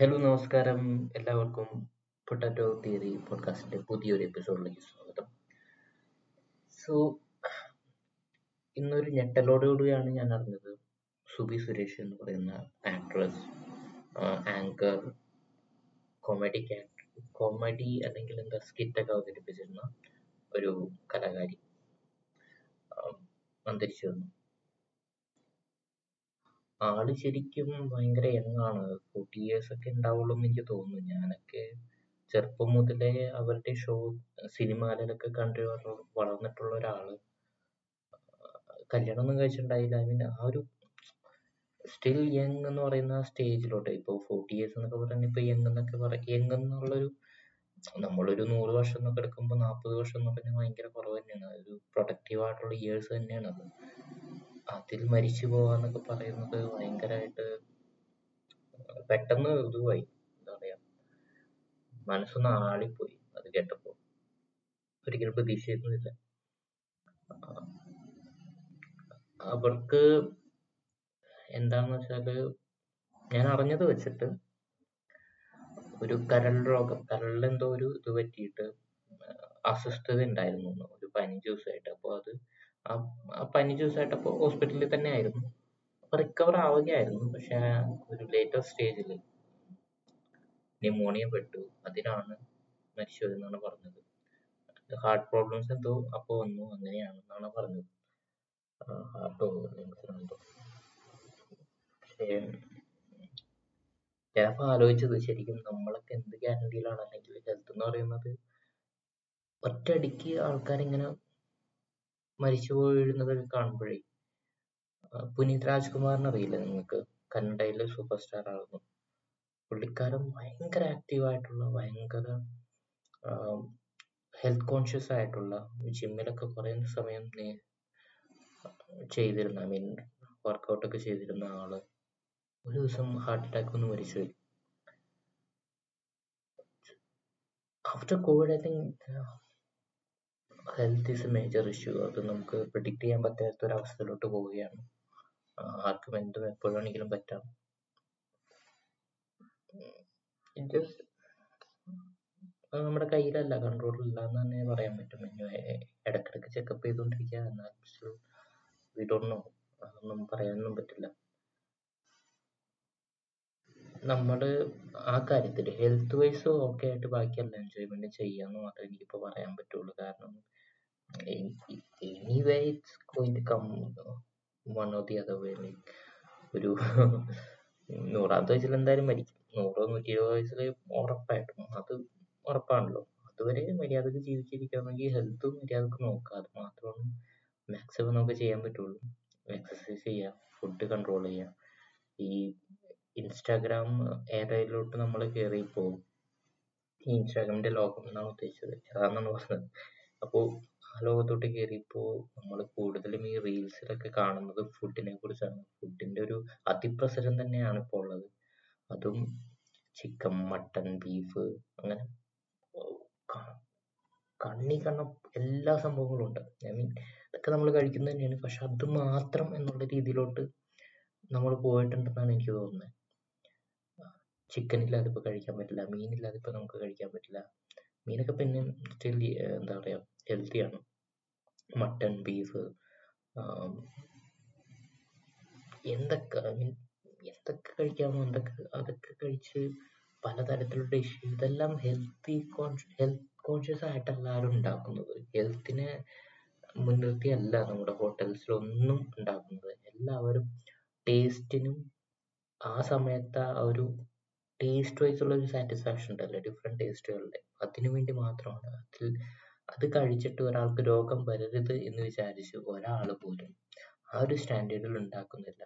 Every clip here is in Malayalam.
ഹലോ നമസ്കാരം. എല്ലാവർക്കും പൊട്ടാറ്റോ തിയറി പോഡ്കാസ്റ്റിന്റെ പുതിയൊരു എപ്പിസോഡിലേക്ക് സ്വാഗതം. സോ ഇന്നൊരു ഞെട്ടലോടുകൂടിയാണ് ഞാൻ അറിഞ്ഞത്. സുബി സുരേഷ് എന്ന് പറയുന്ന ആക്ട്രസ് ആങ്കർ കോമഡി കോമഡി അല്ലെങ്കിൽ എന്താ സ്കിറ്റൊക്കെ അവതരിപ്പിച്ചിരുന്ന ഒരു കലാകാരി അന്തരിച്ചു വന്നു. ആൾ ശരിക്കും ഭയങ്കര യങ്ങാണ്. ഫോർട്ടി ഇയേഴ്സ് ഒക്കെ ഉണ്ടാവുള്ളൂ എന്ന് എനിക്ക് തോന്നുന്നു. ഞാനൊക്കെ ചെറുപ്പം മുതലേ അവരുടെ ഷോ സിനിമകളിലൊക്കെ കണ്ടു വളർ- വളർന്നിട്ടുള്ള ഒരാൾ. കല്യാണം ഒന്നും കഴിച്ചിട്ടുണ്ടായില്ല. ഐ മീൻ ആ ഒരു സ്റ്റിൽ യങ് എന്ന് പറയുന്ന ആ സ്റ്റേജിലോട്ട് ഇപ്പോൾ ഫോർട്ടി ഇയേഴ്സ് എന്നൊക്കെ പറഞ്ഞ ഇപ്പൊ യങ് എന്നൊക്കെ പറയും യങ് എന്നുള്ളൊരു നമ്മളൊരു നൂറ് വർഷം എന്നൊക്കെ എടുക്കുമ്പോൾ നാൽപ്പത് വർഷം എന്നൊക്കെ പറഞ്ഞാൽ ഭയങ്കര കുറവ് തന്നെയാണ് ഒരു പ്രൊഡക്റ്റീവ് ആയിട്ടുള്ള ഇയേഴ്സ് തന്നെയാണ് അത് അതിൽ മരിച്ചു പോവാന്നൊക്കെ പറയുന്നത് ഭയങ്കരമായിട്ട് പെട്ടെന്ന് ഇതുമായി എന്താ പറയാ മനസ്സൊന്ന് ആളിപ്പോയി അത് കേട്ടപ്പോ. ഒരിക്കലും പ്രതീക്ഷിച്ചിരുന്നില്ല. അവർക്ക് എന്താന്ന് വെച്ചാൽ ഞാൻ അറിഞ്ഞത് വെച്ചിട്ട് ഒരു കരൾ രോഗം കരളിൽ എന്തോ ഒരു ഇത് പറ്റിയിട്ട് അസ്വസ്ഥത ഉണ്ടായിരുന്നു ഒരു പതിനഞ്ച് ദിവസമായിട്ട്. അപ്പോൾ അത് ആ പനി പതിനഞ്ച് ദിവസമായിട്ട് അപ്പോൾ ഹോസ്പിറ്റലിൽ തന്നെ ആയിരുന്നു അപ്പൊ റിക്കവർ ആവുകയായിരുന്നു പക്ഷെ ഒരു ലേറ്റർ സ്റ്റേജിൽ ന്യൂമോണിയ പെട്ടു. അതിനാണ് മരിച്ചത് എന്നാണ് പറഞ്ഞത്. ഹാർട്ട് പ്രോബ്ലംസ് എന്തോ അപ്പോൾ വന്നു അങ്ങനെയാണെന്നാണ് പറഞ്ഞത്. ഹാർട്ടോ പ്രോബ്ലംസ് എന്തോ. പക്ഷേ ഞാനപ്പോ ആലോചിച്ചത് ശരിക്കും നമ്മളൊക്കെ എന്ത് ഗ്യാരണ്ടിയിലാണ് അല്ലെങ്കിൽ ഹെൽത്ത് എന്ന് പറയുന്നത്? ഒറ്റയടിക്ക് ആൾക്കാരിങ്ങനെ മരിച്ചു വീഴുന്നതൊക്കെ കാണുമ്പോഴേ. പുനീത് രാജ്കുമാറിനെ അറിയില്ലേ നിങ്ങൾക്ക്? കന്നഡയിലെ സൂപ്പർ സ്റ്റാർ ആയിരുന്നു പുള്ളിക്കാരൻ ഭയങ്കര ആക്റ്റീവ് ആയിട്ടുള്ള ഭയങ്കര ഹെൽത്ത് കോൺഷ്യസ് ആയിട്ടുള്ള ജിമ്മിലൊക്കെ കുറേ സമയം ചെയ്തിരുന്ന ഐ മീൻ വർക്കൗട്ട് ഒക്കെ ചെയ്തിരുന്ന ആൾ. ഒരു ദിവസം ഹാർട്ട് അറ്റാക്ക് വന്ന് മരിച്ചുപോയി after Covid I think health is a major issue അത് നമുക്ക് പ്രിഡിക്റ്റ് ചെയ്യാൻ പറ്റാത്ത ഒരു അവസ്ഥയിലോട്ട് പോവുകയാണ്. ആർക്കും എന്തും എപ്പോഴാണെങ്കിലും പറ്റാം. ജസ്റ്റ് നമ്മുടെ കയ്യിലല്ല കൺട്രോളില്ല എന്ന് തന്നെ പറയാൻ പറ്റും. ഇനി ഇടക്കിടക്ക് ചെക്കപ്പ് ചെയ്തുകൊണ്ടിരിക്കുക എന്നാൽ വി ഡോണ്ട് നോ അതൊന്നും പറയാനൊന്നും പറ്റില്ല. നമ്മൾ ആ കാര്യത്തിൽ ഹെൽത്ത് വൈസ് ഓക്കെ ആയിട്ട് ബാക്കി ബാക്കിയെല്ലാം എൻജോയ്മെന്റ് ചെയ്യാന്ന് മാത്രമേ എനിക്കിപ്പോ പറയാൻ പറ്റുള്ളൂ. കാരണം anyway it's going to come one or the other way like ഒരു നൂറാമത്തെ വയസ്സിൽ എന്തായാലും മരിക്കും. നൂറോ നൂറ്റി ഇരുപത് വയസ്സിൽ ഉറപ്പായിട്ടും. അത് ഉറപ്പാണല്ലോ. അതുവരെ മര്യാദയ്ക്ക് ജീവിച്ചിരിക്കണമെങ്കിൽ ഹെൽത്ത് മര്യാദയ്ക്ക് നോക്കുക. അത് മാത്രമാണ് മാക്സിമം നമുക്ക് ചെയ്യാൻ പറ്റുള്ളൂ. എക്സസൈസ് ചെയ്യുക ഫുഡ് കൺട്രോൾ ചെയ്യുക. ഈ ഇൻസ്റ്റാഗ്രാം ഏതായാലോട്ട് നമ്മൾ കയറിയപ്പോൾ ഈ ഇൻസ്റ്റാഗ്രാമിന്റെ ലോകം എന്നാണ് ഉദ്ദേശിച്ചത്. അതാണെന്നാണ് പറഞ്ഞത്. അപ്പോൾ ആ ലോകത്തോട്ട് കയറിയപ്പോൾ നമ്മൾ കൂടുതലും ഈ റീൽസിലൊക്കെ കാണുന്നത് ഫുഡിനെ കുറിച്ചാണ്. ഫുഡിന്റെ ഒരു അതിപ്രസരം തന്നെയാണ് ഇപ്പോൾ ഉള്ളത്. അതും ചിക്കൻ മട്ടൺ ബീഫ് അങ്ങനെ ക- കണ്ണി കണ്ണ എല്ലാ സംഭവങ്ങളും ഉണ്ട്. ഐ മീൻ ഇതൊക്കെ നമ്മൾ കഴിക്കുന്നത് തന്നെയാണ്. പക്ഷെ അത് മാത്രം എന്നുള്ള രീതിയിലോട്ട് നമ്മൾ പോയിട്ടുണ്ടെന്നാണ് എനിക്ക് തോന്നുന്നത്. ചിക്കൻ ഇല്ലാതെ ഇപ്പൊ കഴിക്കാൻ പറ്റില്ല മീൻ ഇല്ലാതെ ഇപ്പൊ നമുക്ക് കഴിക്കാൻ പറ്റില്ല. മീനൊക്കെ പിന്നെ സ്റ്റിൽ എന്താ പറയാ ഹെൽത്തിയാണ് മട്ടൺ ബീഫ് എന്തൊക്കെ ഐ മീൻ എന്തൊക്കെ കഴിക്കാമോ എന്തൊക്കെ അതൊക്കെ കഴിച്ച് പലതരത്തിലുള്ള ഡിഷ് ഇതെല്ലാം ഹെൽത്തി ഹെൽത്ത് കോൺഷ്യസ് ആയിട്ടല്ല ആരും ഉണ്ടാക്കുന്നത്. ഹെൽത്തിനെ മുൻനിർത്തിയല്ല നമ്മുടെ ഹോട്ടൽസിലൊന്നും ഉണ്ടാക്കുന്നത്. എല്ലാവരും ടേസ്റ്റിനും ആ സമയത്ത് ആ ഒരു ടേസ്റ്റ് വൈസ് ഉള്ള ഒരു സാറ്റിസ്ഫാക്ഷൻ ഉണ്ടല്ലോ ഡിഫറെന്റ് ടേസ്റ്റുകളുടെ അതിനു വേണ്ടി മാത്രമാണ് അതിൽ അത് കഴിച്ചിട്ട് ഒരാൾക്ക് രോഗം വരരുത് എന്ന് വിചാരിച്ച് ഒരാൾ പോലും ആ ഒരു സ്റ്റാൻഡേർഡിൽ ഉണ്ടാക്കുന്നില്ല.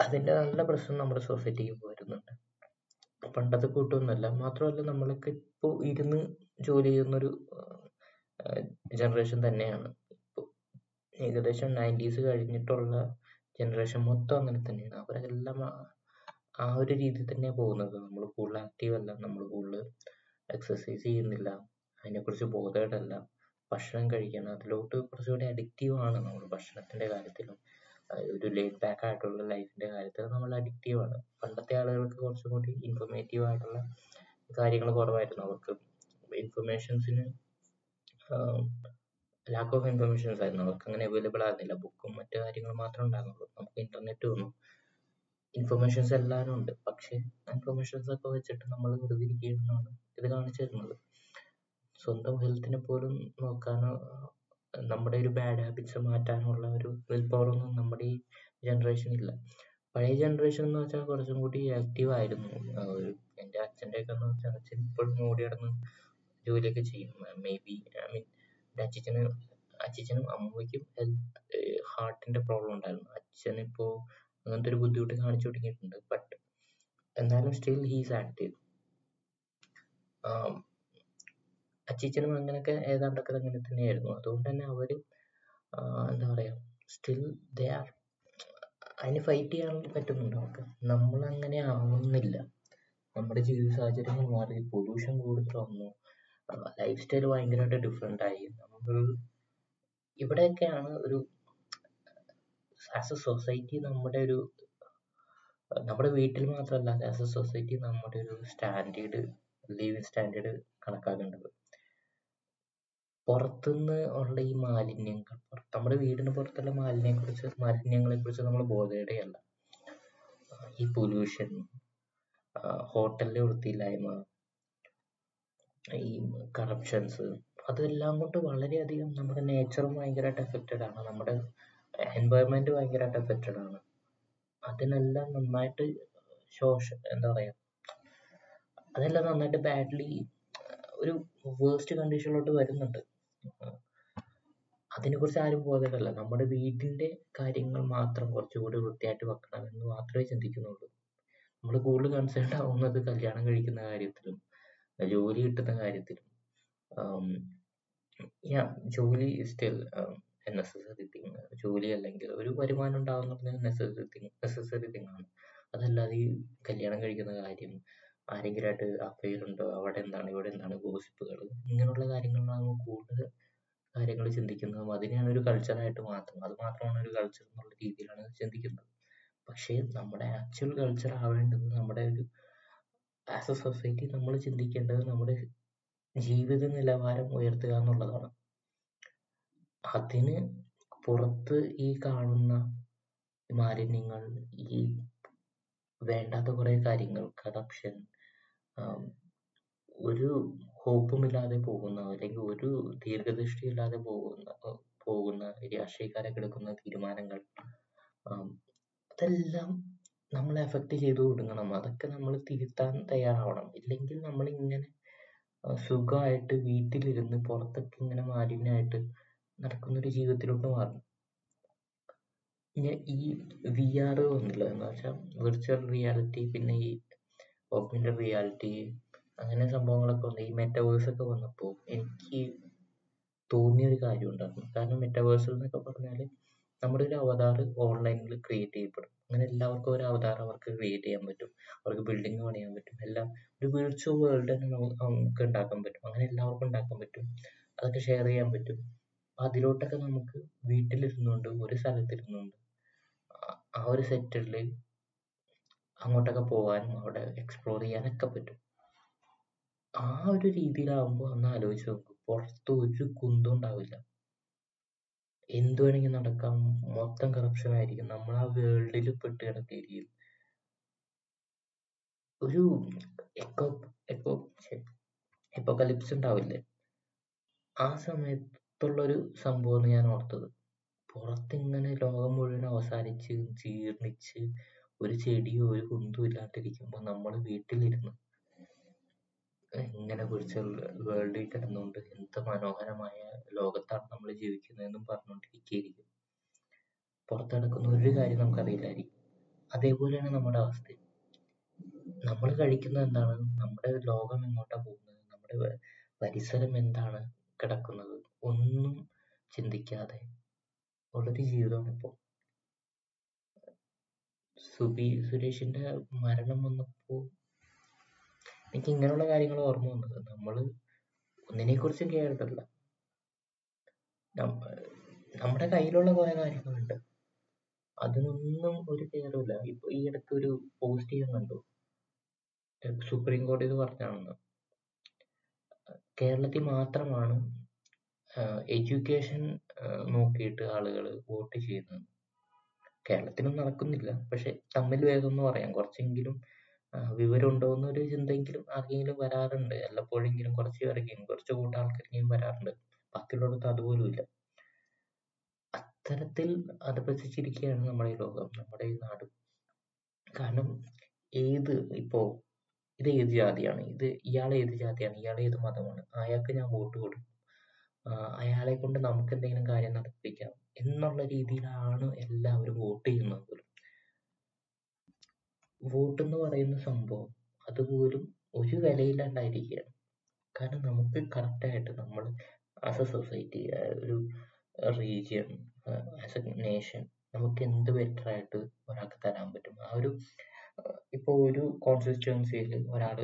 അതിന്റെ നല്ല പ്രശ്നം നമ്മുടെ സൊസൈറ്റിക്ക് വരുന്നുണ്ട്. പണ്ടത്തെ കൂട്ടൊന്നുമല്ല മാത്രമല്ല നമ്മളൊക്കെ ഇപ്പൊ ഇരുന്ന് ജോലി ചെയ്യുന്നൊരു ജനറേഷൻ തന്നെയാണ്. ഇപ്പോൾ ഏകദേശം നയന്റീസ് കഴിഞ്ഞിട്ടുള്ള ജനറേഷൻ മൊത്തം അങ്ങനെ തന്നെയാണ്. അവരെല്ലാം ആ ഒരു രീതിയിൽ തന്നെയാണ് പോകുന്നത്. നമ്മൾ കൂടുതൽ ആക്റ്റീവ് അല്ല നമ്മൾ കൂടുതൽ എക്സസൈസ് ചെയ്യുന്നില്ല അതിനെക്കുറിച്ച് ബോധേടല്ല ഭക്ഷണം കഴിക്കണം. അതിലോട്ട് കുറച്ചുകൂടി അഡിക്റ്റീവ് ആണ് നമ്മൾ ഭക്ഷണത്തിന്റെ കാര്യത്തിലും. ഒരു ലേറ്റ് ബാക്ക് ആയിട്ടുള്ള ലൈഫിന്റെ കാര്യത്തിലും നമ്മൾ അഡിക്റ്റീവ് ആണ്. പണ്ടത്തെ ആളുകൾക്ക് കുറച്ചും കൂടി ഇൻഫോർമേറ്റീവ് ആയിട്ടുള്ള കാര്യങ്ങൾ കുറവായിരുന്നു. അവർക്ക് ഇൻഫർമേഷൻസിന് ലാക്ക് ഓഫ് ഇൻഫർമേഷൻസ് ആയിരുന്നു. അവർക്ക് അങ്ങനെ അവൈലബിൾ ആയിരുന്നില്ല. ബുക്കും മറ്റു കാര്യങ്ങളും മാത്രമേ ഉണ്ടായിരുന്നുള്ളൂ. നമുക്ക് ഇന്റർനെറ്റ് വന്നു. ഇൻഫർമേഷൻസ് എല്ലാവരും ഉണ്ട്. പക്ഷേ ഇൻഫർമേഷൻസ് ഒക്കെ വെച്ചിട്ട് നമ്മൾ വെറുതെ ഇരിക്കുകയാണ് ഇത് കാണിച്ചു തരുന്നത്. സ്വന്തം ഹെൽത്തിനെ പോലും നോക്കാനോ നമ്മുടെ ഒരു ബാഡ് ഹാബിറ്റ്സ് മാറ്റാനുള്ള ഒരു വിൽ ഒന്നും നമ്മുടെ ഈ ജനറേഷൻ ഇല്ല. പഴയ ജനറേഷൻ എന്ന് വെച്ചാൽ കുറച്ചും കൂടി ആക്റ്റീവ് ആയിരുന്നു. എന്റെ അച്ഛന്റെ ഒക്കെ എന്ന് വെച്ചാൽ അച്ഛൻ ഇപ്പോഴും ഓടി നടന്ന് ജോലിയൊക്കെ ചെയ്യും. മേ ബി ഐ മീൻ എന്റെ അച്ഛന് അച്ഛനും അമ്മയ്ക്കും ഹെൽത്ത് ഹാർട്ടിന്റെ പ്രോബ്ലം ഉണ്ടായിരുന്നു. അച്ഛനിപ്പോ അങ്ങനത്തെ ഒരു ബുദ്ധിമുട്ട് കാണിച്ചു തുടങ്ങിയിട്ടുണ്ട് ബട്ട് എന്നാലും സ്റ്റിൽ ഹീസ് ആക്റ്റീവ് അച്ചീച്ചനും അങ്ങനെയൊക്കെ ഏതാണ്ടൊക്കെ അങ്ങനെ തന്നെയായിരുന്നു. അതുകൊണ്ട് തന്നെ അവർ എന്താ പറയാ സ്റ്റിൽ ദേ ആർ അതിന് ഫൈറ്റ് ചെയ്യാൻ പറ്റുന്നുണ്ട് അവർക്ക്. നമ്മൾ അങ്ങനെ ആവുന്നില്ല. നമ്മുടെ ജീവിത സാഹചര്യങ്ങൾ മാറി പൊല്യൂഷൻ കൂടുതൽ വന്നു. ലൈഫ് സ്റ്റൈൽ ഭയങ്കരമായിട്ട് ഡിഫറെന്റ് ആയി. നമ്മൾ ഇവിടെയൊക്കെയാണ് ഒരു ആസ് എ സൊസൈറ്റി നമ്മുടെ ഒരു നമ്മുടെ വീട്ടിൽ മാത്രമല്ല ആസ് എ സൊസൈറ്റി നമ്മുടെ ഒരു സ്റ്റാൻഡേർഡ് ലിവിങ് സ്റ്റാൻഡേർഡ് കണക്കാക്കേണ്ടത്. പുറത്തുനിന്ന് ഉള്ള ഈ മാലിന്യങ്ങൾ നമ്മുടെ വീടിന് പുറത്തുള്ള മാലിന്യങ്ങളെ കുറിച്ച് മാലിന്യങ്ങളെ കുറിച്ച് നമ്മൾ ബോധേടയല്ല. ഈ പൊല്യൂഷൻ ഹോട്ടലിലെ വൃത്തിയില്ലായ്മ ഈ കറപ്ഷൻസ് അതെല്ലാം കൊണ്ട് വളരെയധികം നമ്മുടെ നേച്ചറും ഭയങ്കരമായിട്ട് എഫക്റ്റഡ് ആണ്. നമ്മുടെ എൻവയോൺമെന്റ് ഭയങ്കരമായിട്ട് എഫക്റ്റഡ് ആണ് അതിനെല്ലാം നന്നായിട്ട് ശോഷ എന്താ പറയാ അതെല്ലാം നന്നായിട്ട് ബാഡ്ലി ഒരു വേസ്റ്റ് കണ്ടീഷനിലോട്ട് വരുന്നുണ്ട്. അതിനെക്കുറിച്ച് ആരും ബോധമല്ല നമ്മുടെ വീടിന്റെ കാര്യങ്ങൾ മാത്രം കുറച്ചുകൂടി വൃത്തിയായിട്ട് വെക്കണം എന്ന് മാത്രമേ ചിന്തിക്കുന്നുള്ളൂ. നമ്മൾ കൂടുതൽ കൺസേൺഡ് ആവുന്നത് കല്യാണം കഴിക്കുന്ന കാര്യത്തിലും ജോലി കിട്ടുന്ന കാര്യത്തിലും. യാ ജോലി സ്റ്റിൽ നെസസറി തിങ് ജോലി അല്ലെങ്കിൽ ഒരു വരുമാനം ഉണ്ടാവുന്ന നെസസറി തിങ് നെസസറി തിങ് ആണ്. അതല്ലാതെ ഈ കല്യാണം കഴിക്കുന്ന കാര്യം ആരെങ്കിലുമായിട്ട് അഫെയർ ഉണ്ടോ അവിടെ എന്താണ് ഇവിടെ എന്താണ് ഗോസിപ്പുകൾ ഇങ്ങനെയുള്ള കാര്യങ്ങളാണ് കൂടുതൽ കാര്യങ്ങൾ ചിന്തിക്കുന്നതും. അതിനെയാണ് ഒരു കൾച്ചറായിട്ട് മാത്രം അത് മാത്രമാണ് ഒരു കൾച്ചർ എന്നുള്ള രീതിയിലാണ് ചിന്തിക്കുന്നത്. പക്ഷേ നമ്മുടെ ആക്ച്വൽ കൾച്ചർ ആവേണ്ടത് നമ്മുടെ ഒരു ആസ് എ സൊസൈറ്റി നമ്മൾ ചിന്തിക്കേണ്ടത് നമ്മുടെ ജീവിത നിലവാരം ഉയർത്തുക എന്നുള്ളതാണ്. അതിന് പുറത്ത് ഈ കാണുന്ന മാലിന്യങ്ങൾ ഈ വേണ്ടാത്ത കുറെ കാര്യങ്ങൾ കറപ്ഷൻ ഒരു ഹോപ്പുമില്ലാതെ പോകുന്ന അല്ലെങ്കിൽ ഒരു ദീർഘദൃഷ്ടി ഇല്ലാതെ പോകുന്ന പോകുന്ന രാഷ്ട്രീയക്കാരൊക്കെ എടുക്കുന്ന തീരുമാനങ്ങൾ അതെല്ലാം നമ്മളെ എഫക്റ്റ് ചെയ്തു കൊടുക്കണം അതൊക്കെ നമ്മൾ തിരുത്താൻ തയ്യാറാവണം. ഇല്ലെങ്കിൽ നമ്മൾ ഇങ്ങനെ സുഖമായിട്ട് വീട്ടിലിരുന്ന് പുറത്തൊക്കെ ഇങ്ങനെ മാലിന്യമായിട്ട് നടക്കുന്ന ഒരു ജീവിതത്തിലോട്ട് മാറും. ഈ വി ആർ വന്നില്ല എന്ന് വെച്ചാൽ വിർച്വൽ റിയാലിറ്റി പിന്നെ ഈ ഓഗ്മെന്റഡ് റിയാലിറ്റി അങ്ങനെ സംഭവങ്ങളൊക്കെ വന്നു. ഈ മെറ്റവേഴ്സ് ഒക്കെ വന്നപ്പോൾ എനിക്ക് തോന്നിയ ഒരു കാര്യം ഉണ്ടായിരുന്നു. കാരണം മെറ്റവേഴ്സ് എന്നൊക്കെ പറഞ്ഞാൽ നമ്മുടെ ഒരു അവതാർ ഓൺലൈനിൽ ക്രിയേറ്റ് ചെയ്യപ്പെടും. അങ്ങനെ എല്ലാവർക്കും ഒരു അവതാർ അവർക്ക് ക്രിയേറ്റ് ചെയ്യാൻ പറ്റും. അവർക്ക് ബിൽഡിംഗ് പണിയാൻ പറ്റും. എല്ലാം ഒരു വിർച്വൽ വേൾഡ് തന്നെ നമുക്ക് ഉണ്ടാക്കാൻ പറ്റും. അങ്ങനെ എല്ലാവർക്കും ഉണ്ടാക്കാൻ പറ്റും. അതൊക്കെ ഷെയർ ചെയ്യാൻ പറ്റും. അതിലോട്ടൊക്കെ നമുക്ക് വീട്ടിലിരുന്നുകൊണ്ട് ഒരു സ്ഥലത്തിരുന്നുകൊണ്ട് ആ ഒരു സെറ്റിൽ അങ്ങോട്ടൊക്കെ പോകാനും അവിടെ എക്സ്പ്ലോർ ചെയ്യാനൊക്കെ പറ്റും. ആ ഒരു രീതിയിലാവുമ്പോൾ ഒന്ന് ആലോചിച്ച് നോക്കും. പുറത്ത് ഒരു കുന്തം ഉണ്ടാവില്ല. എന്ത് വേണമെങ്കിൽ നടക്കാം. മൊത്തം കറപ്ഷൻ ആയിരിക്കും. നമ്മൾ ആ വേൾഡിൽ പെട്ട് കിടക്കുകയായിരിക്കും ഒരു എക്കോ എക്കോ എപ്പോക്കലിപ്സ് ഉണ്ടാവില്ലേ? ആ സമയത്തുള്ളൊരു സംഭവം ഞാൻ ഓർത്തത്. പുറത്തിങ്ങനെ ലോകം മുഴുവൻ അവസാനിച്ച് ജീർണിച്ച് ഒരു ചെടിയോ ഒരു കുന്തോ ഇല്ലാണ്ടിരിക്കുമ്പോൾ നമ്മൾ വീട്ടിലിരുന്ന് ഇങ്ങനെ വിർച്വൽ വേൾഡിൽ കിടന്നുകൊണ്ട് എന്ത് മനോഹരമായ ലോകത്താണ് നമ്മൾ ജീവിക്കുന്നതെന്നും പറഞ്ഞുകൊണ്ടിരിക്കുകയായിരിക്കും. പുറത്ത് നടക്കുന്ന ഒരു കാര്യം നമുക്കറിയില്ലായിരിക്കും. അതേപോലെയാണ് നമ്മുടെ അവസ്ഥ നമ്മൾ കഴിക്കുന്നത് എന്താണ്? നമ്മുടെ ലോകം എങ്ങോട്ടാ പോകുന്നത്? നമ്മുടെ പരിസരം എന്താണ് കിടക്കുന്നത്? ഒന്നും ചിന്തിക്കാതെ ഉള്ളൊരു ജീവിതമാണ് ഇപ്പോൾ സുബി സുരേഷിന്റെ മരണം വന്നപ്പോ എനിക്ക് ഇങ്ങനെയുള്ള കാര്യങ്ങൾ ഓർമ്മ വന്നത്. നമ്മൾ ഒന്നിനെ കുറിച്ചും കേട്ടിട്ടില്ല നമ്മുടെ കയ്യിലുള്ള കുറെ കാര്യങ്ങളുണ്ട്. അതിനൊന്നും ഒരു കെയറുമില്ല ഇപ്പൊ ഈ ഇടയ്ക്ക് ഒരു പോസ്റ്റ് ചെയ്യാൻ കണ്ടു. സുപ്രീം കോടതി പറഞ്ഞാണെന്ന്. കേരളത്തിൽ മാത്രമാണ് എഡ്യൂക്കേഷൻ നോക്കിയിട്ട് ആളുകൾ വോട്ട് ചെയ്യുന്നത് കേരളത്തിലും നടക്കുന്നില്ല. പക്ഷെ തമ്മിൽ ഭേദം എന്ന് പറയാം. കുറച്ചെങ്കിലും വിവരം ഉണ്ടോ എന്നൊരു ചിന്തയെങ്കിലും ആർക്കെങ്കിലും വരാറുണ്ട്. വല്ലപ്പോഴെങ്കിലും കുറച്ച് പേർക്കെങ്കിലും കുറച്ച് കൂട്ടം ആൾക്കാർക്കെങ്കിലും വരാറുണ്ട്. ബാക്കിയുള്ളിടത്ത് അതുപോലും ഇല്ല അത്തരത്തിൽ അധപതിച്ചിരിക്കുകയാണ് നമ്മുടെ ഈ ലോകം നമ്മുടെ ഈ നാട്. കാരണം ഏത് ഇപ്പോ ഇത് ഏത് ജാതിയാണ്? ഇത് ഇയാൾ ഏത് ജാതിയാണ്? ഇയാൾ ഏത് മതമാണ്? അയാൾക്ക് ഞാൻ വോട്ട് കൊടുക്കും. അയാളെ കൊണ്ട് നമുക്ക് എന്തെങ്കിലും കാര്യം നടത്തിപ്പിക്കാം എന്നുള്ള രീതിയിലാണ് എല്ലാവരും വോട്ട് ചെയ്യുന്നത്. വോട്ട് എന്ന് പറയുന്ന സംഭവം അതുപോലും ഒരു വിലയില്ലാണ്ടായിരിക്കുകയാണ്. കാരണം നമുക്ക് കറക്റ്റായിട്ട് നമ്മൾ ആസ് എ സൊസൈറ്റി ഒരു റീജിയൻ ആസ് എ നേഷൻ നമുക്ക് എന്ത് ബെറ്റർ ആയിട്ട് ഒരാൾക്ക് തരാൻ പറ്റും? ആ ഒരു ഇപ്പോൾ ഒരു കോൺസ്റ്റിറ്റ്യുവൻസിയിൽ ഒരാൾ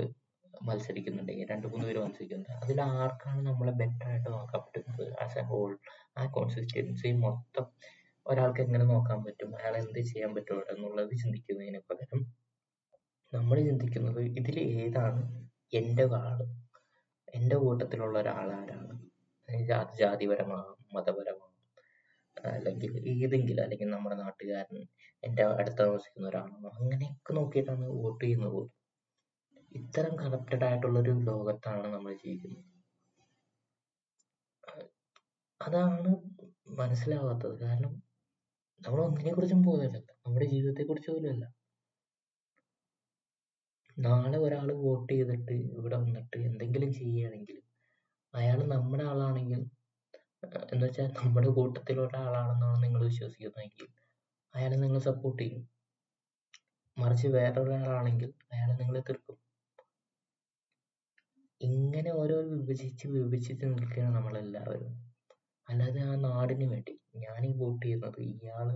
മത്സരിക്കുന്നുണ്ടെങ്കിൽ രണ്ട് മൂന്ന് പേര് മത്സരിക്കുന്നുണ്ട്. അതിൽ ആർക്കാണ് നമ്മളെ ബെറ്റർ ആയിട്ട് നോക്കാൻ പറ്റുന്നത്? ആസ് എ ഹോൾ ആ കോൺസിസ്റ്റൻസി മൊത്തം ഒരാൾക്ക് എങ്ങനെ നോക്കാൻ പറ്റും? അയാൾ എന്ത് ചെയ്യാൻ പറ്റും എന്നുള്ളത് ചിന്തിക്കുന്നതിന് പകരം നമ്മൾ ചിന്തിക്കുന്നത് ഇതിൽ ഏതാണ് എന്റെ ആൾ എന്റെ കൂട്ടത്തിലുള്ള ഒരാൾ ആരാണ്? ജാതി ജാതിപരമാകാം മതപരമാകാം അല്ലെങ്കിൽ ഏതെങ്കിലും അല്ലെങ്കിൽ നമ്മുടെ നാട്ടുകാരൻ എന്റെ അടുത്ത് താമസിക്കുന്ന ഒരാളാണോ? അങ്ങനെയൊക്കെ നോക്കിയിട്ടാണ് വോട്ട് ചെയ്യുന്നത്. ഇത്തരം കറപ്റ്റഡ് ആയിട്ടുള്ള ഒരു ലോകത്താണ് നമ്മൾ ജീവിക്കുന്നത്. അതാണ് മനസ്സിലാവാത്തത്. കാരണം നമ്മൾ ഒന്നിനെ കുറിച്ചും ബോധമില്ല. നമ്മുടെ ജീവിതത്തെ കുറിച്ച് പോലും അല്ല നാളെ ഒരാൾ വോട്ട് ചെയ്തിട്ട് ഇവിടെ വന്നിട്ട് എന്തെങ്കിലും ചെയ്യുകയാണെങ്കിൽ അയാൾ നമ്മുടെ ആളാണെങ്കിൽ എന്ന് വെച്ചാൽ നമ്മുടെ കൂട്ടത്തിലുള്ള ആളാണെന്നാണ് നിങ്ങൾ വിശ്വസിക്കുന്നതെങ്കിൽ അയാളെ നിങ്ങൾ സപ്പോർട്ട് ചെയ്യും. മറിച്ച് വേറൊരാളാണെങ്കിൽ അയാളെ നിങ്ങളെ എതിർക്കും. ഇങ്ങനെ ഓരോ വിഭജിച്ച് വിഭജിച്ച് നിൽക്കുകയാണ് നമ്മളെല്ലാവരും. അല്ലാതെ ആ നാടിന് വേണ്ടി ഈ വോട്ട് ചെയ്യുന്നത് ഇയാൾ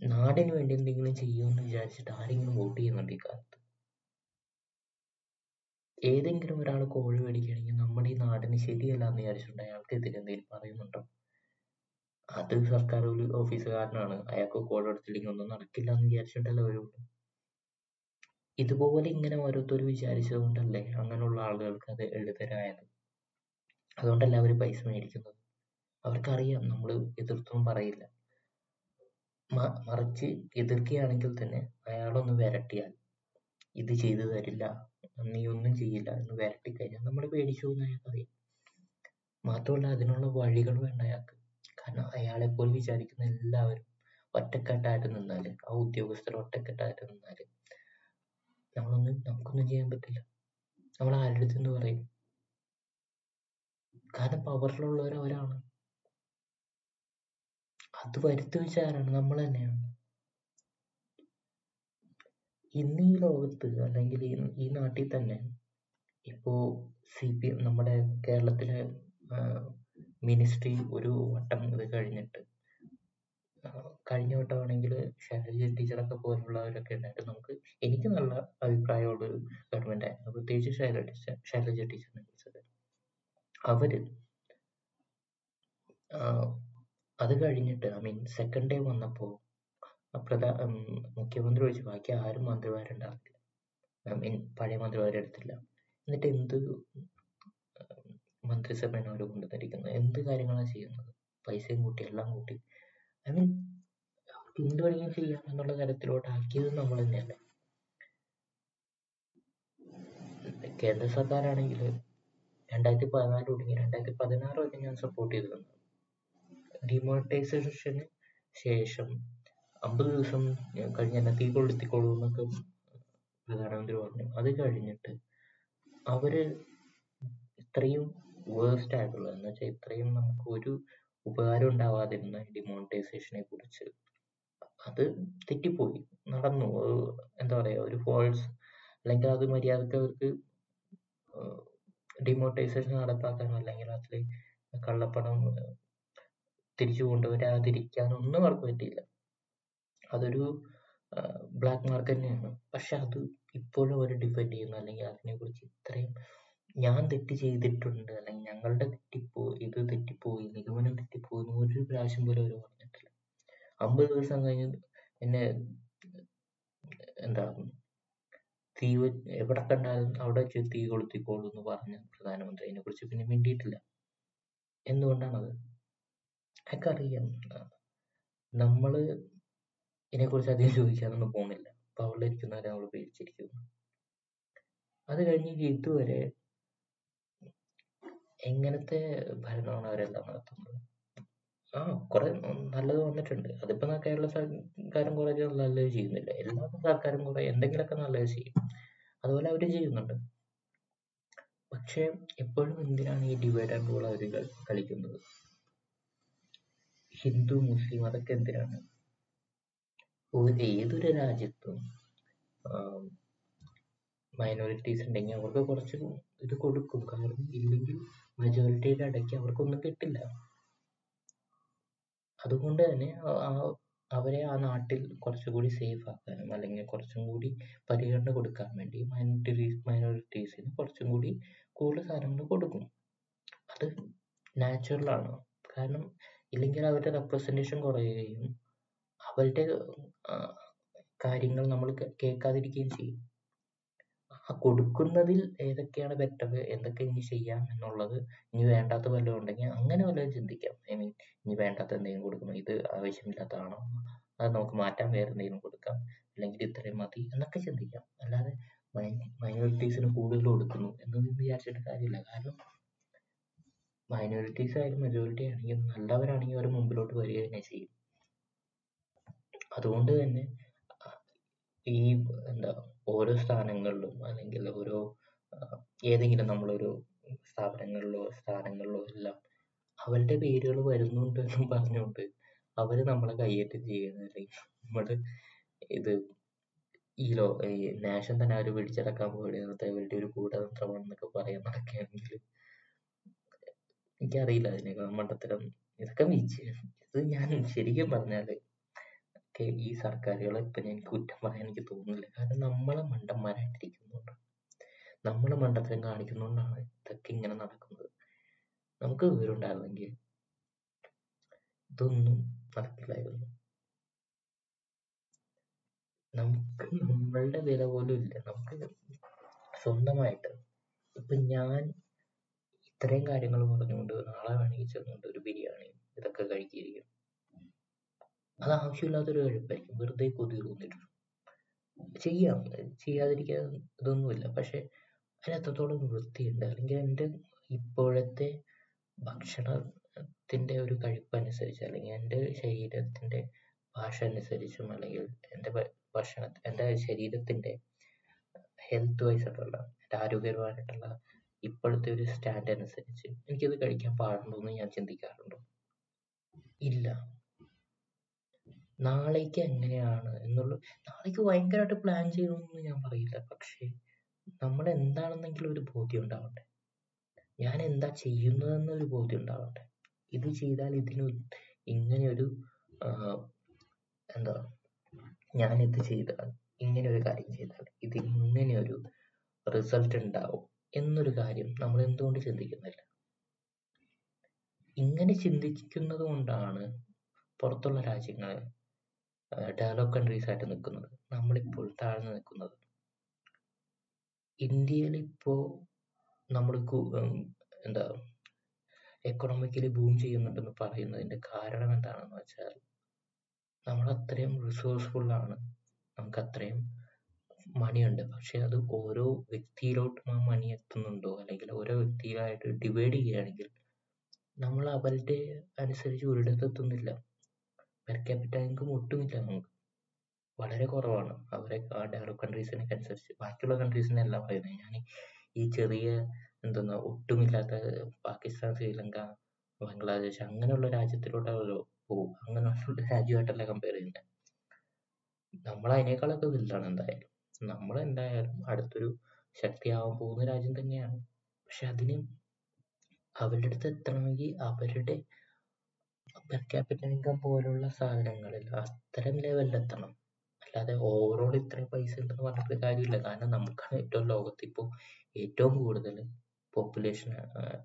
നാടിന് വേണ്ടി എന്തെങ്കിലും ചെയ്യുമെന്ന് വിചാരിച്ചിട്ട് ആരെങ്കിലും വോട്ട് ചെയ്യുന്നുണ്ട് ഈ കാലത്ത്? ഏതെങ്കിലും ഒരാൾ കോഴി മേടിക്കുകയാണെങ്കിൽ നമ്മുടെ ഈ നാടിന് ശരിയല്ല എന്ന് വിചാരിച്ചിട്ടുണ്ട് അയാൾക്കെതിരെ എന്തെങ്കിലും പറയുന്നുണ്ടോ? അത് സർക്കാർ ഓഫീസുകാരനാണ്. അയാൾക്ക് കോഴി എടുത്തില്ലെങ്കിൽ ഒന്നും നടക്കില്ല എന്ന് വിചാരിച്ചിട്ടല്ലേ വരുള്ളൂ. ഇതുപോലെ ഇങ്ങനെ ഓരോരുത്തർ വിചാരിച്ചത് കൊണ്ടല്ലേ അങ്ങനെയുള്ള ആളുകൾക്ക് അത് എളുതരായത്? അതുകൊണ്ടല്ലേ അവർ പൈസ മേടിക്കുന്നത്? അവർക്കറിയാം നമ്മൾ എതിർത്തൊന്നും പറയില്ല. മറിച്ച് എതിർക്കുകയാണെങ്കിൽ തന്നെ അയാളൊന്ന് വിരട്ടിയാൽ ഇത് ചെയ്തു തരില്ല നീ ഒന്നും ചെയ്യില്ല എന്ന് വിരട്ടി കഴിഞ്ഞാൽ നമ്മൾ പേടിച്ചു പോകുന്ന അയാൾക്കറിയാം മാത്രമല്ല അതിനുള്ള വഴികൾ വേണ്ട അയാൾക്ക്. കാരണം അയാളെ പോലെ വിചാരിക്കുന്ന എല്ലാവരും ഒറ്റക്കെട്ടായിട്ട് നിന്നാൽ ആ ഉദ്യോഗസ്ഥർ ഒറ്റക്കെട്ടായിട്ട് നിന്നാൽ നമ്മളൊന്നും നമുക്കൊന്നും ചെയ്യാൻ പറ്റില്ല. നമ്മൾ ആരുടെ അടുത്ത് എന്ന് പറയും. കാരണം പവറിലുള്ളവർ അവരാണ് അത് വരുത്തി വെച്ച ആരാണ്? നമ്മൾ തന്നെയാണ്. ഇന്ന് ഈ ലോകത്ത് അല്ലെങ്കിൽ ഈ നാട്ടിൽ തന്നെ ഇപ്പോ സി പി നമ്മുടെ കേരളത്തിലെ മിനിസ്ട്രി ഒരു വട്ടം ഇത് കഴിഞ്ഞിട്ട് കഴിഞ്ഞ വട്ടമാണെങ്കിൽ ശൈലജ ടീച്ചറൊക്കെ പോലുള്ളവരൊക്കെ ഉണ്ടായിട്ട് നമുക്ക് എനിക്ക് നല്ല അഭിപ്രായമുള്ള ഒരു ഗവൺമെന്റ് ആയിരുന്നു. പ്രത്യേകിച്ച് ശൈലജ ശൈലജ ടീച്ചറിനെ കുറിച്ചത് അവർ അത് കഴിഞ്ഞിട്ട് ഐ മീൻ സെക്കൻഡ് ഡേ വന്നപ്പോൾ പ്രധാ മുഖ്യമന്ത്രി ഒഴിച്ച് ബാക്കി ആരും മന്ത്രിമാരുണ്ടാവില്ല ഐ മീൻ പഴയ മന്ത്രിമാരെടുത്തില്ല എന്നിട്ട് എന്ത് മന്ത്രിസഭയാണ് അവർ കൊണ്ടുവന്നിരിക്കുന്നത് എന്ത് കാര്യങ്ങളാണ് ചെയ്യുന്നത്? പൈസയും കൂട്ടി എല്ലാം കൂട്ടി. ഐ മീൻ അവർക്ക് ചെയ്യാം എന്നുള്ള തരത്തിലോട്ട് ആക്കിയത് നമ്മൾ തന്നെയാണ്. കേന്ദ്ര സർക്കാരാണെങ്കിൽ രണ്ടായിരത്തി പതിനാല് തുടങ്ങി രണ്ടായിരത്തി പതിനാറ് വരെ ഞാൻ സപ്പോർട്ട് ചെയ്തിരുന്നു. ഡിമോണിറ്റൈസേഷന് ശേഷം അമ്പത് ദിവസം കഴിഞ്ഞ് എന്നെ തീ കൊളുത്തിക്കോളൂ എന്നൊക്കെ പ്രധാനമന്ത്രി പറഞ്ഞു. അത് കഴിഞ്ഞിട്ട് അവർ ഇത്രയും വേസ്റ്റ് ആയിട്ടുള്ളത് എന്ന് വെച്ചാൽ ഇത്രയും നമുക്ക് ഒരു ഉപകാരം ഉണ്ടാവാതിരുന്ന ഡിമോണിറ്റൈസേഷനെ കുറിച്ച് അത് തെറ്റിപ്പോയി. നടന്നു. എന്താ പറയാ ഒരു ഫോൾസ് അല്ലെങ്കിൽ അത് മര്യാദയ്ക്ക് അവർക്ക് ഡിമോട്ടൈസേഷൻ നടപ്പാക്കാനോ അല്ലെങ്കിൽ അതിൽ കള്ളപ്പണം തിരിച്ചു കൊണ്ടുവരാതിരിക്കാനോ ഒന്നും അവർക്ക് പറ്റിയില്ല. അതൊരു ബ്ലാക്ക് മാർക്കറ്റ് തന്നെയാണ്. പക്ഷെ അത് ഇപ്പോഴും അവർ ഡിഫെൻഡ് ചെയ്യുന്നു. അല്ലെങ്കിൽ അതിനെ കുറിച്ച് ഇത്രയും ഞാൻ തെറ്റ് ചെയ്തിട്ടുണ്ട്. അല്ലെങ്കിൽ ഞങ്ങളുടെ തെറ്റിപ്പോ ഇത് തെറ്റിപ്പോയി നിഗമനം തെറ്റിപ്പോയി ഒരു പ്രാവശ്യം പോലും അവർ അമ്പത് ദിവസം കഴിഞ്ഞ് എന്നെ എന്താ തീ എവിടെ കണ്ടാലും അവിടെ വെച്ച് തീ കൊളുത്തിക്കോളൂ എന്ന് പറഞ്ഞ പ്രധാനമന്ത്രി അതിനെ കുറിച്ച് പിന്നെ മിണ്ടിയിട്ടില്ല. എന്തുകൊണ്ടാണത്? നമ്മൾ ഇതിനെക്കുറിച്ച് അധികം ചോദിക്കാനൊന്നും പോകുന്നില്ല അപ്പോൾ അവിടെ ഇരിക്കുന്നവരെ നമ്മൾ പേടിച്ചിരിക്കുന്നു. അത് കഴിഞ്ഞ് ഇതുവരെ എങ്ങനത്തെ ഭരണമാണ് അവരെല്ലാം നടത്തുന്നത്? ആ കുറെ നല്ലത് വന്നിട്ടുണ്ട്. അതിപ്പോ കേരള സർക്കാരും കുറെ നല്ലത് ചെയ്യുന്നില്ല? എല്ലാ സർക്കാരും കുറെ എന്തെങ്കിലുമൊക്കെ നല്ലത് ചെയ്യും. അതുപോലെ അവർ ചെയ്യുന്നുണ്ട്. പക്ഷെ എപ്പോഴും എന്തിനാണ് ഈ ഡിവൈഡ് ആൻഡ് റൂൾ അവർ കളിക്കുന്നത്? ഹിന്ദു മുസ്ലിം അതൊക്കെ എന്തിനാണ്? ഒരു ഏതൊരു രാജ്യത്തും മൈനോറിറ്റീസ് ഉണ്ടെങ്കിൽ അവർക്ക് കുറച്ച് ഇത് കൊടുക്കും. കാരണം ഇല്ലെങ്കിൽ മെജോറിറ്റിയുടെ ഇടയ്ക്ക് അവർക്കൊന്നും കിട്ടില്ല. അതുകൊണ്ട് തന്നെ അവരെ ആ നാട്ടിൽ കുറച്ചുകൂടി സേഫ് ആക്കാനും അല്ലെങ്കിൽ കുറച്ചും കൂടി പരിഗണന കൊടുക്കാൻ വേണ്ടി മൈനോറിറ്റീസ് മൈനോറിറ്റീസിന് കുറച്ചും കൂടി കൂടുതൽ സാധനങ്ങൾ കൊടുക്കും. അത് നാച്ചുറൽ ആണ്. കാരണം ഇല്ലെങ്കിൽ അവരുടെ റെപ്രസെന്റേഷൻ കുറയുകയും അവരുടെ കാര്യങ്ങൾ നമ്മൾ കേൾക്കാതിരിക്കുകയും ചെയ്യും. ആ കൊടുക്കുന്നതിൽ ഏതൊക്കെയാണ് ബെറ്റർ എന്തൊക്കെ ഇനി ചെയ്യാം എന്നുള്ളത് ഇനി വേണ്ടാത്ത വല്ലതും ഉണ്ടെങ്കിൽ അങ്ങനെ വല്ലതും ചിന്തിക്കാം. ഐ മീൻ ഇനി വേണ്ടാത്ത എന്തെങ്കിലും കൊടുക്കണം. ഇത് ആവശ്യമില്ലാത്തതാണോ? അത് നമുക്ക് മാറ്റാൻ വേറെ എന്തെങ്കിലും കൊടുക്കാം. അല്ലെങ്കിൽ ഇത്രയും മതി എന്നൊക്കെ ചിന്തിക്കാം. അല്ലാതെ മൈനോറിറ്റീസിന് കൂടുതൽ കൊടുക്കുന്നു എന്നൊന്നും വിചാരിച്ചിട്ട് കാര്യമില്ല. കാരണം മൈനോറിറ്റീസ് ആയാലും മെജോറിറ്റി ആണെങ്കിലും നല്ലവരാണെങ്കിൽ അവർ മുമ്പിലോട്ട് വരിക തന്നെ ചെയ്യും. അതുകൊണ്ട് തന്നെ ഈ എന്താ ഓരോ സ്ഥാനങ്ങളിലും അല്ലെങ്കിൽ ഓരോ ഏതെങ്കിലും നമ്മളൊരു സ്ഥാപനങ്ങളിലോ സ്ഥാനങ്ങളിലോ എല്ലാം അവരുടെ പേരുകൾ വരുന്നുണ്ട് എന്നും പറഞ്ഞുകൊണ്ട് അവർ നമ്മളെ ചെയ്യുന്നത് അല്ലെങ്കിൽ നമ്മൾ ഇത് ഈ ലോ ഈ നാഷൻ തന്നെ അവർ പിടിച്ചടക്കാൻ പോവുകയാണ്. അവരുടെ ഒരു ഗൂഢതന്ത്രമാണെന്നൊക്കെ പറയാൻ നടക്കുകയാണെങ്കിൽ എനിക്കറിയില്ല അതിനെ മണ്ടത്തരം. ഇതൊക്കെ വിച്ച് ഇത് ഞാൻ ശരിക്കും പറഞ്ഞാൽ ഒക്കെ ഈ സർക്കാരുകളെ ഇപ്പൊ ഞാൻ കുറ്റം പറയാൻ എനിക്ക് തോന്നുന്നില്ല. കാരണം നമ്മളെ മണ്ടന്മാരായിട്ടിരിക്കുന്നുണ്ട് നമ്മൾ മണ്ടത്തരം കാണിക്കുന്നോണ്ടാണ് ഇതൊക്കെ ഇങ്ങനെ നടക്കുന്നത്. നമുക്ക് വിവരം ഉണ്ടായിരുന്നെങ്കിൽ ഇതൊന്നും നടക്കില്ലായിരുന്നു. നമുക്ക് നമ്മളുടെ വില പോലും ഇല്ല. നമുക്ക് സ്വന്തമായിട്ട് ഇപ്പൊ ഞാൻ ഇത്രയും കാര്യങ്ങൾ പറഞ്ഞുകൊണ്ട് നാളെ വേണമെങ്കിൽ ചെന്നുകൊണ്ട് ഒരു ബിരിയാണി ഇതൊക്കെ കഴിക്കുകയായിരിക്കും. അത് ആവശ്യമില്ലാത്തൊരു കഴിപ്പായിരിക്കും വെറുതെ കൊതി തോന്നിയിട്ട് ചെയ്യാം. ചെയ്യാതിരിക്കാൻ ഇതൊന്നുമില്ല. പക്ഷെ അതിന് എത്രത്തോളം വൃത്തിയുണ്ട്? അല്ലെങ്കിൽ എന്റെ ഇപ്പോഴത്തെ ഭക്ഷണത്തിന്റെ ഒരു കഴിപ്പനുസരിച്ച് അല്ലെങ്കിൽ എന്റെ ശരീരത്തിന്റെ ഭാഷ അനുസരിച്ചും അല്ലെങ്കിൽ എന്റെ ഭക്ഷണ എന്റെ ശരീരത്തിന്റെ ഹെൽത്ത് വൈസ് ആയിട്ടുള്ള എന്റെ ആരോഗ്യപരമായിട്ടുള്ള ഇപ്പോഴത്തെ ഒരു സ്റ്റാൻഡ് അനുസരിച്ച് എനിക്കത് കഴിക്കാൻ പാടുണ്ടോ എന്ന് ഞാൻ ചിന്തിക്കാറുണ്ടോ. ഇല്ല. നാളേക്ക് എങ്ങനെയാണ് എന്നുള്ള നാളേക്ക് ഭയങ്കരമായിട്ട് പ്ലാൻ ചെയ്യണമെന്ന് ഞാൻ പറയില്ല. പക്ഷേ നമ്മൾ എന്താണെന്നെങ്കിലും ഒരു ബോധ്യം ഉണ്ടാവട്ടെ. ഞാൻ എന്താ ചെയ്യുന്നതെന്നൊരു ബോധ്യം ഉണ്ടാവട്ടെ ഇത് ചെയ്താൽ ഇതിന് ഇങ്ങനെ ഒരു എന്താ ഞാൻ ഇത് ചെയ്താൽ ഇങ്ങനെ ഒരു കാര്യം ചെയ്താൽ ഇത് ഇങ്ങനെ ഒരു റിസൾട്ട് ഉണ്ടാവും എന്നൊരു കാര്യം നമ്മൾ എന്തുകൊണ്ട് ചിന്തിക്കുന്നില്ല? ഇങ്ങനെ ചിന്തിക്കുന്നത് കൊണ്ടാണ് പുറത്തുള്ള രാജ്യങ്ങൾ ഡെവലപ്പ് കൺട്രീസ് ആയിട്ട് നിൽക്കുന്നത്. നമ്മളിപ്പോൾ താഴ്ന്നു നിൽക്കുന്നത്. ഇന്ത്യയിൽ ഇപ്പോ നമ്മൾ എന്താ എക്കണോമിക്കലി ബൂം ചെയ്യുന്നുണ്ടെന്ന് പറയുന്നതിന്റെ കാരണം എന്താണെന്ന് വെച്ചാൽ നമ്മൾ അത്രയും ആണ്. നമുക്ക് അത്രയും മണിയുണ്ട്. പക്ഷെ അത് ഓരോ വ്യക്തിയിലോട്ടും ആ മണി എത്തുന്നുണ്ടോ? അല്ലെങ്കിൽ ഓരോ വ്യക്തിയിലായിട്ട് ഡിവൈഡ് ചെയ്യുകയാണെങ്കിൽ നമ്മൾ അവരുടെ അനുസരിച്ച് ഒരിടത്ത് എത്തുന്നില്ല പെർ ക്യാപിറ്റ ഇൻകം ഒട്ടുമില്ല നമുക്ക്. വളരെ കുറവാണ്. അവരെ ഡെവലപ്പ് കൺട്രീസിനൊക്കെ അനുസരിച്ച്. ബാക്കിയുള്ള കൺട്രീസിനെ അല്ല പറയുന്നത്. ഞാൻ ഈ ചെറിയ എന്തെന്നാ ഒട്ടുമില്ലാത്ത പാകിസ്ഥാൻ ശ്രീലങ്ക ബംഗ്ലാദേശ് അങ്ങനെയുള്ള രാജ്യത്തിലോട്ടല്ലോ പോകും അങ്ങനെയുള്ള രാജ്യമായിട്ടല്ല കമ്പയർ ചെയ്യുന്നത് നമ്മൾ അതിനേക്കാളൊക്കെ വലുതാണ് എന്തായാലും. നമ്മൾ എന്തായാലും അടുത്തൊരു ശക്തിയാവാൻ പോകുന്ന രാജ്യം തന്നെയാണ്. പക്ഷെ അതിന് അവരുടെ അടുത്ത് എത്തണമെങ്കിൽ അവരുടെ പെർ ക്യാപിറ്റൽ ഇൻകം പോലുള്ള സാധനങ്ങളിൽ അത്തരം ലെവലിൽ എത്തണം. അല്ലാതെ ഓവറോൾ ഇത്രയും പൈസ ഉണ്ടെന്ന് പറഞ്ഞിട്ട് കാര്യമില്ല. കാരണം നമുക്കാണ് ഏറ്റവും ലോകത്ത് ഇപ്പോൾ ഏറ്റവും കൂടുതൽ പോപ്പുലേഷൻ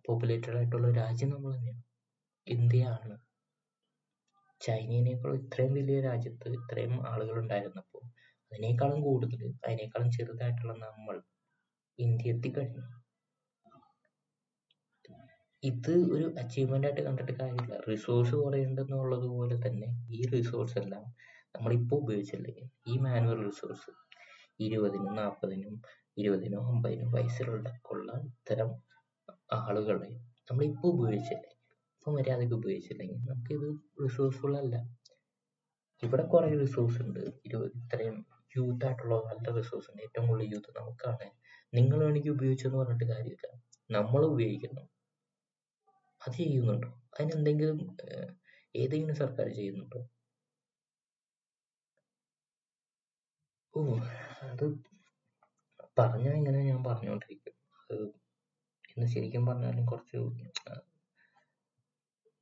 പോപ്പുലേറ്റഡ് ആയിട്ടുള്ള രാജ്യം നമ്മൾ തന്നെയാണ്. ഇന്ത്യയാണ്. ചൈനനേക്കാൾ ഇത്രയും വലിയ രാജ്യത്ത് ഇത്രയും ആളുകൾ ഉണ്ടായിരുന്നപ്പോൾ അതിനേക്കാളും കൂടുതൽ അതിനേക്കാളും ചെറുതായിട്ടുള്ള നമ്മൾ ഇന്ത്യ എത്തിക്കഴിഞ്ഞു ഇത് ഒരു അച്ചീവ്മെന്റ് ആയിട്ട് കണ്ടിട്ട് കാര്യമില്ല. റിസോഴ്സ് കുറയുണ്ടെന്നുള്ളത് പോലെ തന്നെ ഈ റിസോഴ്സ് എല്ലാം നമ്മളിപ്പോൾ ഉപയോഗിച്ചില്ലെങ്കിൽ ഈ മാനുവൽ റിസോഴ്സ് ഇരുപതിനും നാൽപ്പതിനും ഇരുപതിനും അമ്പതിനോ വയസ്സിലുള്ള ഉള്ള ഇത്തരം ആളുകളെ നമ്മളിപ്പോൾ ഉപയോഗിച്ചില്ലേ? ഇപ്പൊ മര്യാദയ്ക്ക് ഉപയോഗിച്ചില്ലെങ്കിൽ നമുക്കിത് റിസോഴ്സ്ഫുൾ അല്ല. ഇവിടെ കുറെ റിസോഴ്സ് ഉണ്ട്. ഇരുപത് ഇത്രയും യൂത്ത് ആയിട്ടുള്ള നല്ല റിസോഴ്സ് ഉണ്ട്. ഏറ്റവും കൂടുതൽ യൂത്ത് നമുക്കാണ്. നിങ്ങൾ വേണമെങ്കിൽ ഉപയോഗിച്ചെന്ന് പറഞ്ഞിട്ട് കാര്യമില്ല. നമ്മൾ ഉപയോഗിക്കുന്നു. അത് ചെയ്യുന്നുണ്ടോ? അതിനെന്തെങ്കിലും ഏതെങ്കിലും സർക്കാർ ചെയ്യുന്നുണ്ടോ? ഓ അത് പറഞ്ഞാൽ ഇങ്ങനെ ഞാൻ പറഞ്ഞുകൊണ്ടിരിക്കും അത് ഇന്ന് ശരിക്കും പറഞ്ഞാലും കുറച്ച്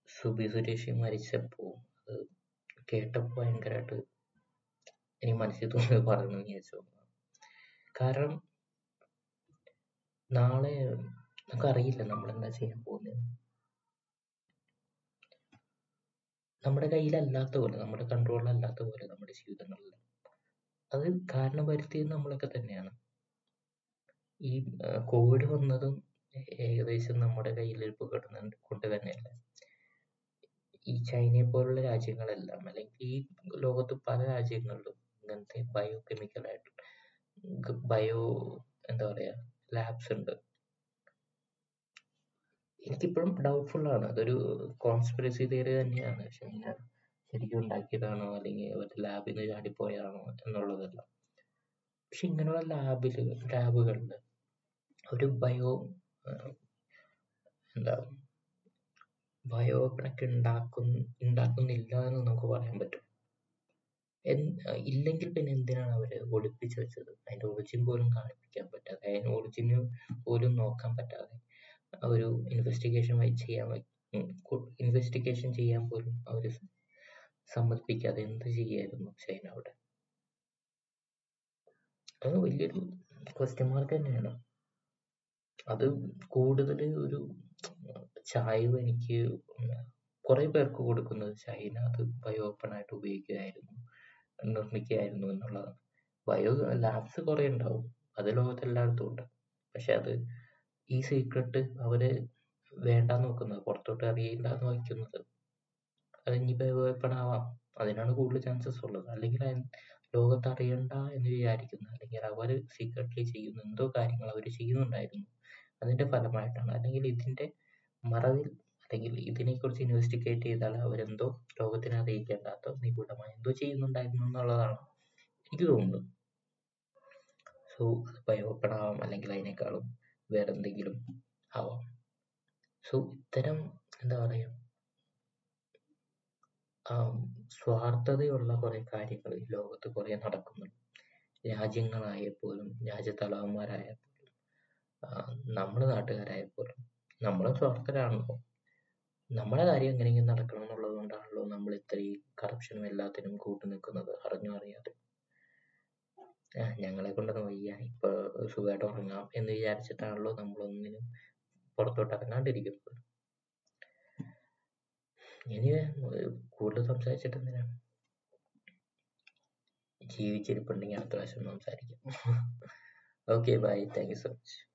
സുബി സുരേഷ് മരിച്ചപ്പോ കേട്ടപ്പോ ഭയങ്കരമായിട്ട് എനിക്ക് മനസ്സിൽ തോന്നിയത് പറഞ്ഞു വിചാരിച്ചു. കാരണം നാളെ നമുക്കറിയില്ല നമ്മൾ എന്താ ചെയ്യാൻ പോകുന്നത്. നമ്മുടെ കയ്യിലല്ലാത്ത പോലെ നമ്മുടെ കൺട്രോളിലല്ലാത്ത പോലെ നമ്മുടെ ജീവിതങ്ങളിൽ അത് കാരണം വരുത്തിയത് നമ്മളൊക്കെ തന്നെയാണ്. ഈ കോവിഡ് വന്നതും ഏകദേശം നമ്മുടെ കയ്യിലിരിപ്പ് കിട്ടുന്നുണ്ട് കൊണ്ട് തന്നെയല്ല. ഈ ചൈനയെ പോലുള്ള രാജ്യങ്ങളെല്ലാം അല്ലെങ്കിൽ ഈ ലോകത്ത് പല രാജ്യങ്ങളിലും ഇങ്ങനത്തെ ബയോ കെമിക്കൽ ആയിട്ട് ബയോ എന്താ പറയാ ലാബ്സ് ഉണ്ട്. എനിക്കിപ്പോഴും ഡൗട്ട്ഫുൾ ആണ്. അതൊരു കോൺസ്പിറസി തിയറി തന്നെയാണ്. പക്ഷെ ഇങ്ങനെ ശരിക്കും ഉണ്ടാക്കിയതാണോ അല്ലെങ്കിൽ ഒരു ലാബിൽ നിന്ന് ചാടിപ്പോയതാണോ എന്നുള്ളതല്ല. പക്ഷെ ഇങ്ങനെയുള്ള ലാബിൽ ലാബുകളിൽ ഒരു ബയോ എന്താ ബയോ കണക്ക് ഉണ്ടാക്കുന്ന ഉണ്ടാക്കുന്നില്ല എന്ന് നമുക്ക് പറയാൻ പറ്റും. ഇല്ലെങ്കിൽ പിന്നെ എന്തിനാണ് അവർ ഒളിപ്പിച്ച് വെച്ചത്? അതിന്റെ ഒറിജിൻ പോലും കാണിപ്പിക്കാൻ പറ്റാതെ അതിന് ഒറിജിന് പോലും നോക്കാൻ പറ്റാതെ ഒരു ഇൻവെസ്റ്റിഗേഷൻ ചെയ്യാൻ ഇൻവെസ്റ്റിഗേഷൻ ചെയ്യാൻ പോലും അവർ സമ്മതിപ്പിക്കാതെ എന്ത് ചെയ്യായിരുന്നു ചൈന അവിടെ? അത് വലിയൊരു ക്വസ്റ്റ്യൻ മാർക്ക് തന്നെയാണ്. അത് കൂടുതൽ ഒരു ചായവ് എനിക്ക് കുറെ പേർക്ക് കൊടുക്കുന്നത് ചൈന അത് ബയോ ഓപ്പൺ ആയിട്ട് ഉപയോഗിക്കുകയായിരുന്നു നിർമ്മിക്കുകയായിരുന്നു എന്നുള്ളതാണ്. ബയോ ലാബ്സ് കുറെ ഉണ്ടാവും അത് ലോകത്ത് എല്ലായിടത്തും ഉണ്ട്. പക്ഷെ അത് ഈ സീക്രട്ട് അവർ വേണ്ടാന്ന് നോക്കുന്നത് പുറത്തോട്ട് അറിയില്ല എന്ന് വയ്ക്കുന്നത് അത് ഇനി ബയോ ഓപ്പൺ ആവാം അതിനാണ് കൂടുതൽ ചാൻസസ് ഉള്ളത്. അല്ലെങ്കിൽ ലോകത്ത് അറിയണ്ട എന്ന് വിചാരിക്കുന്നു അല്ലെങ്കിൽ അവർ സീക്രട്ട്ലി ചെയ്യുന്ന എന്തോ കാര്യങ്ങൾ അവർ ചെയ്യുന്നുണ്ടായിരുന്നു. അതിന്റെ ഫലമായിട്ടാണ്. അല്ലെങ്കിൽ ഇതിന്റെ മറവിൽ അല്ലെങ്കിൽ ഇതിനെക്കുറിച്ച് ഇൻവെസ്റ്റിഗേറ്റ് ചെയ്താൽ അവരെന്തോ ലോകത്തിനെ അറിയിക്കേണ്ടാത്ത നിഗൂഢമായി എന്തോ ചെയ്യുന്നുണ്ടായിരുന്നു എന്നുള്ളതാണ് എനിക്ക് തോന്നുന്നത്. സോ അത് ബയോപ്പൺ ആവാം അല്ലെങ്കിൽ അതിനേക്കാളും വേറെ എന്തെങ്കിലും ആവാം. സോ ഇത്തരം എന്താ പറയുക സ്വാർത്ഥതയുള്ള കുറെ കാര്യങ്ങൾ ഈ ലോകത്ത് കുറെ നടക്കുന്നുണ്ട്. രാജ്യങ്ങളായപ്പോലും രാജ്യത്തലവന്മാരായപ്പോലും നമ്മുടെ നാട്ടുകാരായപ്പോലും നമ്മളും സ്വാർത്ഥരാണല്ലോ നമ്മളെ കാര്യം എങ്ങനെയെങ്കിലും നടക്കണം എന്നുള്ളത് കൊണ്ടാണല്ലോ നമ്മൾ ഇത്രയും കറപ്ഷനും എല്ലാത്തിനും കൂട്ടു നിൽക്കുന്നത്. അറിഞ്ഞോ അറിയാതെ. ഞങ്ങളെ കൊണ്ടൊന്നും വയ്യ. ഇപ്പൊ സുഖമായിട്ട് ഉറങ്ങാം എന്ന് വിചാരിച്ചിട്ടാണല്ലോ നമ്മളൊന്നിനും പുറത്തോട്ട് ഇറങ്ങാണ്ടിരിക്കുന്നത്. ഇനി കൂടുതൽ സംസാരിച്ചിട്ട് എന്തിനാ? ജീവിച്ചിരിപ്പുണ്ടെങ്കിൽ അടുത്ത പ്രാവശ്യം സംസാരിക്കാം. Okay bye thank you so much